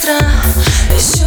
entrar.